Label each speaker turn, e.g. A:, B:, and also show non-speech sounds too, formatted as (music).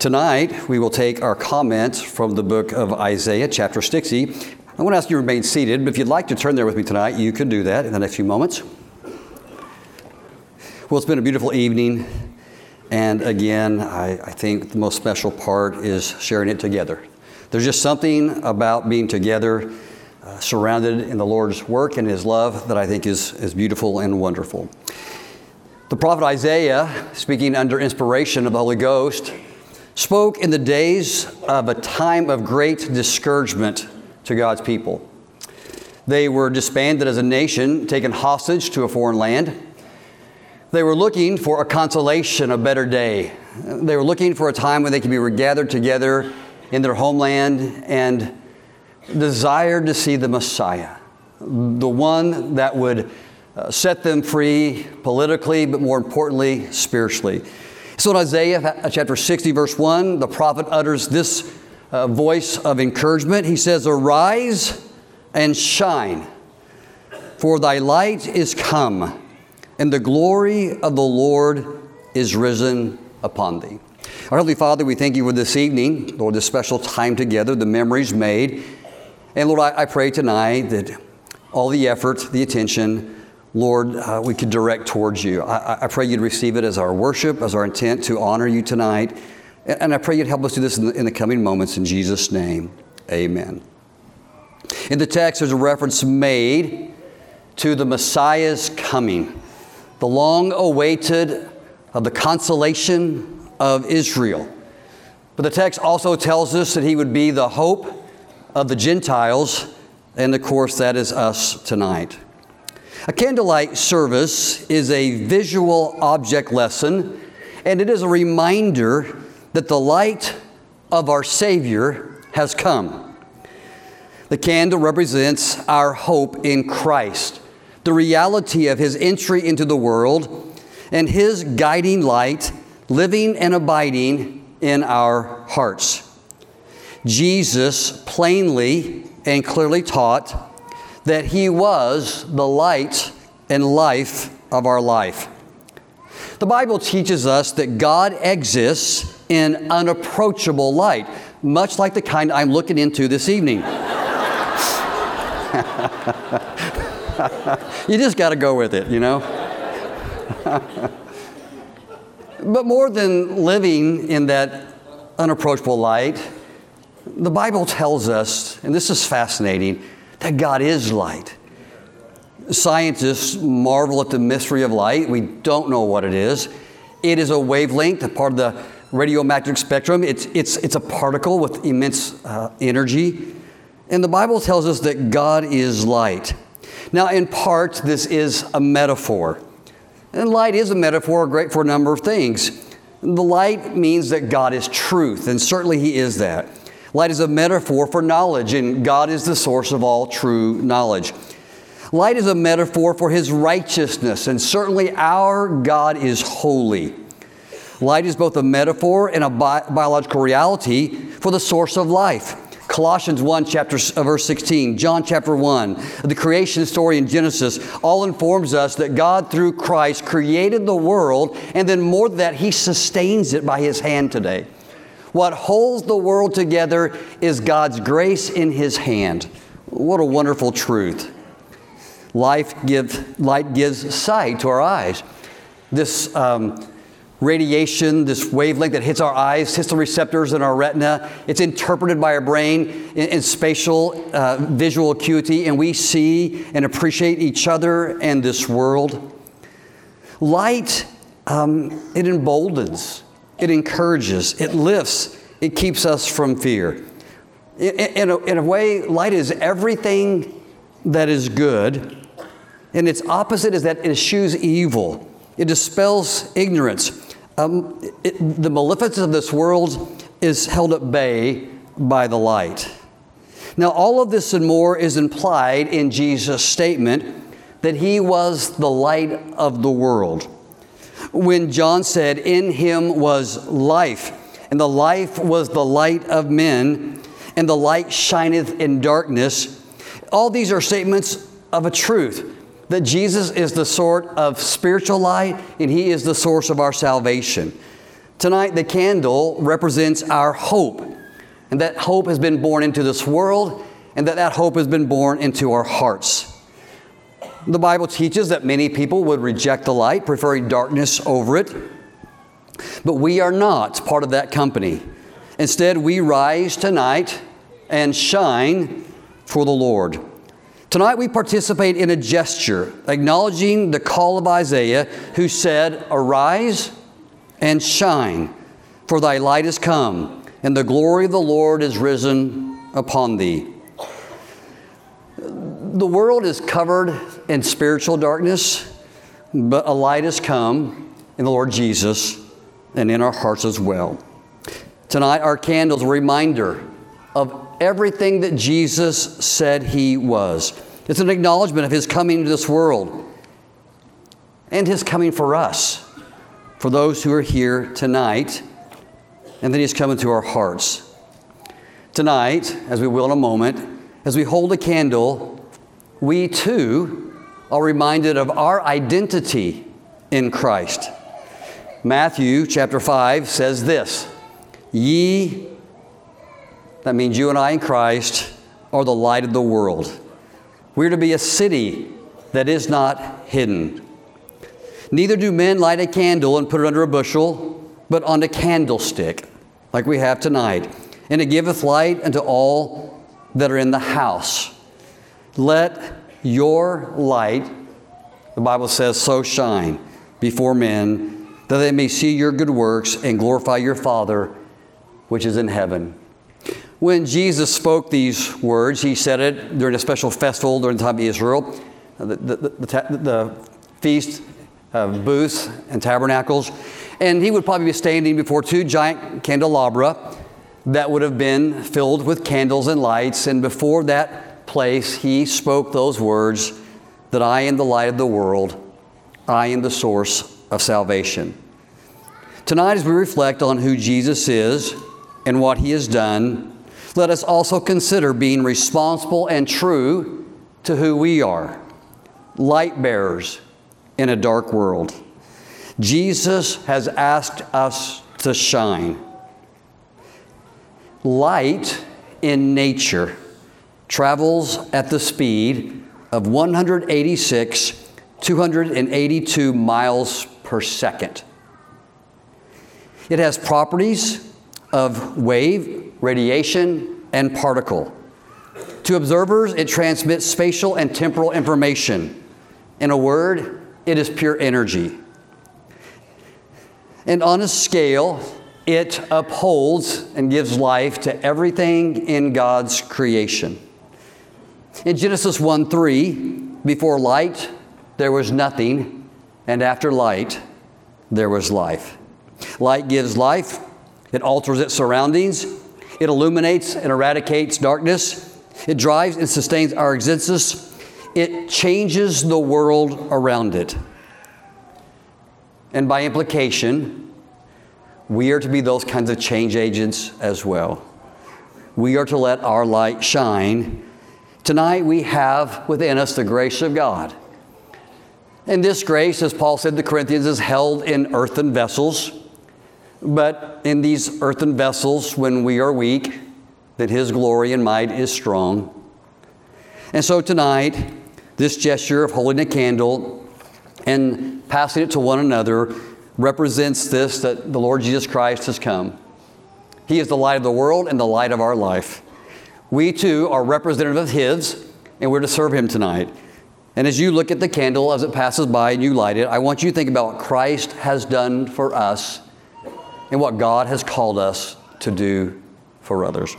A: Tonight, we will take our comments from the book of Isaiah, chapter 60. I want to ask you to remain seated, but if you'd like to turn there with me tonight, you can do that in the next few moments. Well, it's been a beautiful evening, and again, I, I think the most special part is sharing it together. There's just something about being together, uh, surrounded in the Lord's work and His love, that I think is, is beautiful and wonderful. The prophet Isaiah, speaking under inspiration of the Holy Ghost, spoke in the days of a time of great discouragement to God's people. They were disbanded as a nation, taken hostage to a foreign land. They were looking for a consolation, a better day. They were looking for a time when they could be regathered together in their homeland and desired to see the Messiah, the one that would uh, set them free politically, but more importantly, spiritually. So in Isaiah chapter 60, verse 1, the prophet utters this uh, voice of encouragement. He says, Arise and shine, for thy light is come, and the glory of the Lord is risen upon thee. Our Heavenly Father, we thank you for this evening, Lord, this special time together, the memories made. And Lord, I, I pray tonight that all the effort, the attention, Lord, uh, we could direct towards you. I, I, pray you'd receive it as our worship, as our intent to honor you tonight. And I pray you'd help us do this in the, in the coming moments. In Jesus' name, amen. In the text, there's a reference made to the Messiah's coming, the long awaited of the consolation of Israel. But the text also tells us that he would be the hope of the Gentiles, and of course, that is us tonight. A candlelight service is a visual object lesson, and it is a reminder that the light of our Savior has come. The candle represents our hope in Christ, the reality of His entry into the world, and His guiding light living and abiding in our hearts. Jesus plainly and clearly taught that He was the light and life of our life. The Bible teaches us that God exists in unapproachable light, much like the kind I'm looking into this evening. (laughs) you just got to go with it, you know? (laughs) but more than living in that unapproachable light, the Bible tells us, and this is fascinating, that God is light. Scientists marvel at the mystery of light. We don't know what it is. It is a wavelength, a part of the radiomagnetic spectrum. It's, it's, it's a particle with immense uh, energy. And the Bible tells us that God is light. Now, in part, this is a metaphor. And light is a metaphor great for a number of things. The light means that God is truth, and certainly He is that. Light is a metaphor for knowledge, and God is the source of all true knowledge. Light is a metaphor for his righteousness, and certainly our God is holy. Light is both a metaphor and a bi- biological reality for the source of life. Colossians 1, chapter, uh, verse 16, John chapter 1, the creation story in Genesis all informs us that God, through Christ, created the world, and then more than that, He sustains it by His hand today. What holds the world together is God's grace in His hand. What a wonderful truth. Life give, light gives sight to our eyes. This um, radiation, this wavelength that hits our eyes, hits the receptors in our retina. It's interpreted by our brain in, in spatial uh, visual acuity, and we see and appreciate each other and this world. Light, um, it emboldens it encourages, it lifts, it keeps us from fear. In a, in a way, light is everything that is good, and its opposite is that it eschews evil. It dispels ignorance. Um, it, the maleficence of this world is held at bay by the light. Now, all of this and more is implied in Jesus' statement that he was the light of the world when John said, In him was life, and the life was the light of men, and the light shineth in darkness. All these are statements of a truth that Jesus is the sort of spiritual light and he is the source of our salvation. Tonight, the candle represents our hope, and that hope has been born into this world, and that that hope has been born into our hearts. The Bible teaches that many people would reject the light, preferring darkness over it. But we are not part of that company. Instead, we rise tonight and shine for the Lord. Tonight, we participate in a gesture acknowledging the call of Isaiah, who said, Arise and shine, for thy light is come, and the glory of the Lord is risen upon thee. The world is covered in spiritual darkness, but a light has come in the Lord Jesus and in our hearts as well. Tonight, our candle is a reminder of everything that Jesus said he was. It's an acknowledgement of his coming to this world and his coming for us, for those who are here tonight, and then he's coming to our hearts. Tonight, as we will in a moment, as we hold a candle, we too are reminded of our identity in Christ. Matthew chapter 5 says this Ye, that means you and I in Christ, are the light of the world. We're to be a city that is not hidden. Neither do men light a candle and put it under a bushel, but on a candlestick, like we have tonight. And it giveth light unto all that are in the house. Let your light, the Bible says, so shine before men that they may see your good works and glorify your Father which is in heaven. When Jesus spoke these words, he said it during a special festival during the time of Israel, the, the, the, the feast of booths and tabernacles. And he would probably be standing before two giant candelabra that would have been filled with candles and lights. And before that place, he spoke those words that I am the light of the world, I am the source of salvation. Tonight, as we reflect on who Jesus is and what he has done, let us also consider being responsible and true to who we are light bearers in a dark world. Jesus has asked us to shine. Light in nature travels at the speed of 186, 282 miles per second. It has properties of wave, radiation, and particle. To observers, it transmits spatial and temporal information. In a word, it is pure energy. And on a scale, it upholds and gives life to everything in God's creation. In Genesis 1 3, before light, there was nothing, and after light, there was life. Light gives life, it alters its surroundings, it illuminates and eradicates darkness, it drives and sustains our existence, it changes the world around it. And by implication, we are to be those kinds of change agents as well. We are to let our light shine Tonight we have within us the grace of God. And this grace, as Paul said to the Corinthians, is held in earthen vessels. But in these earthen vessels, when we are weak, that His glory and might is strong. And so tonight, this gesture of holding a candle and passing it to one another represents this that the Lord Jesus Christ has come. He is the light of the world and the light of our life. We too are representative of His, and we're to serve Him tonight. And as you look at the candle as it passes by and you light it, I want you to think about what Christ has done for us and what God has called us to do for others.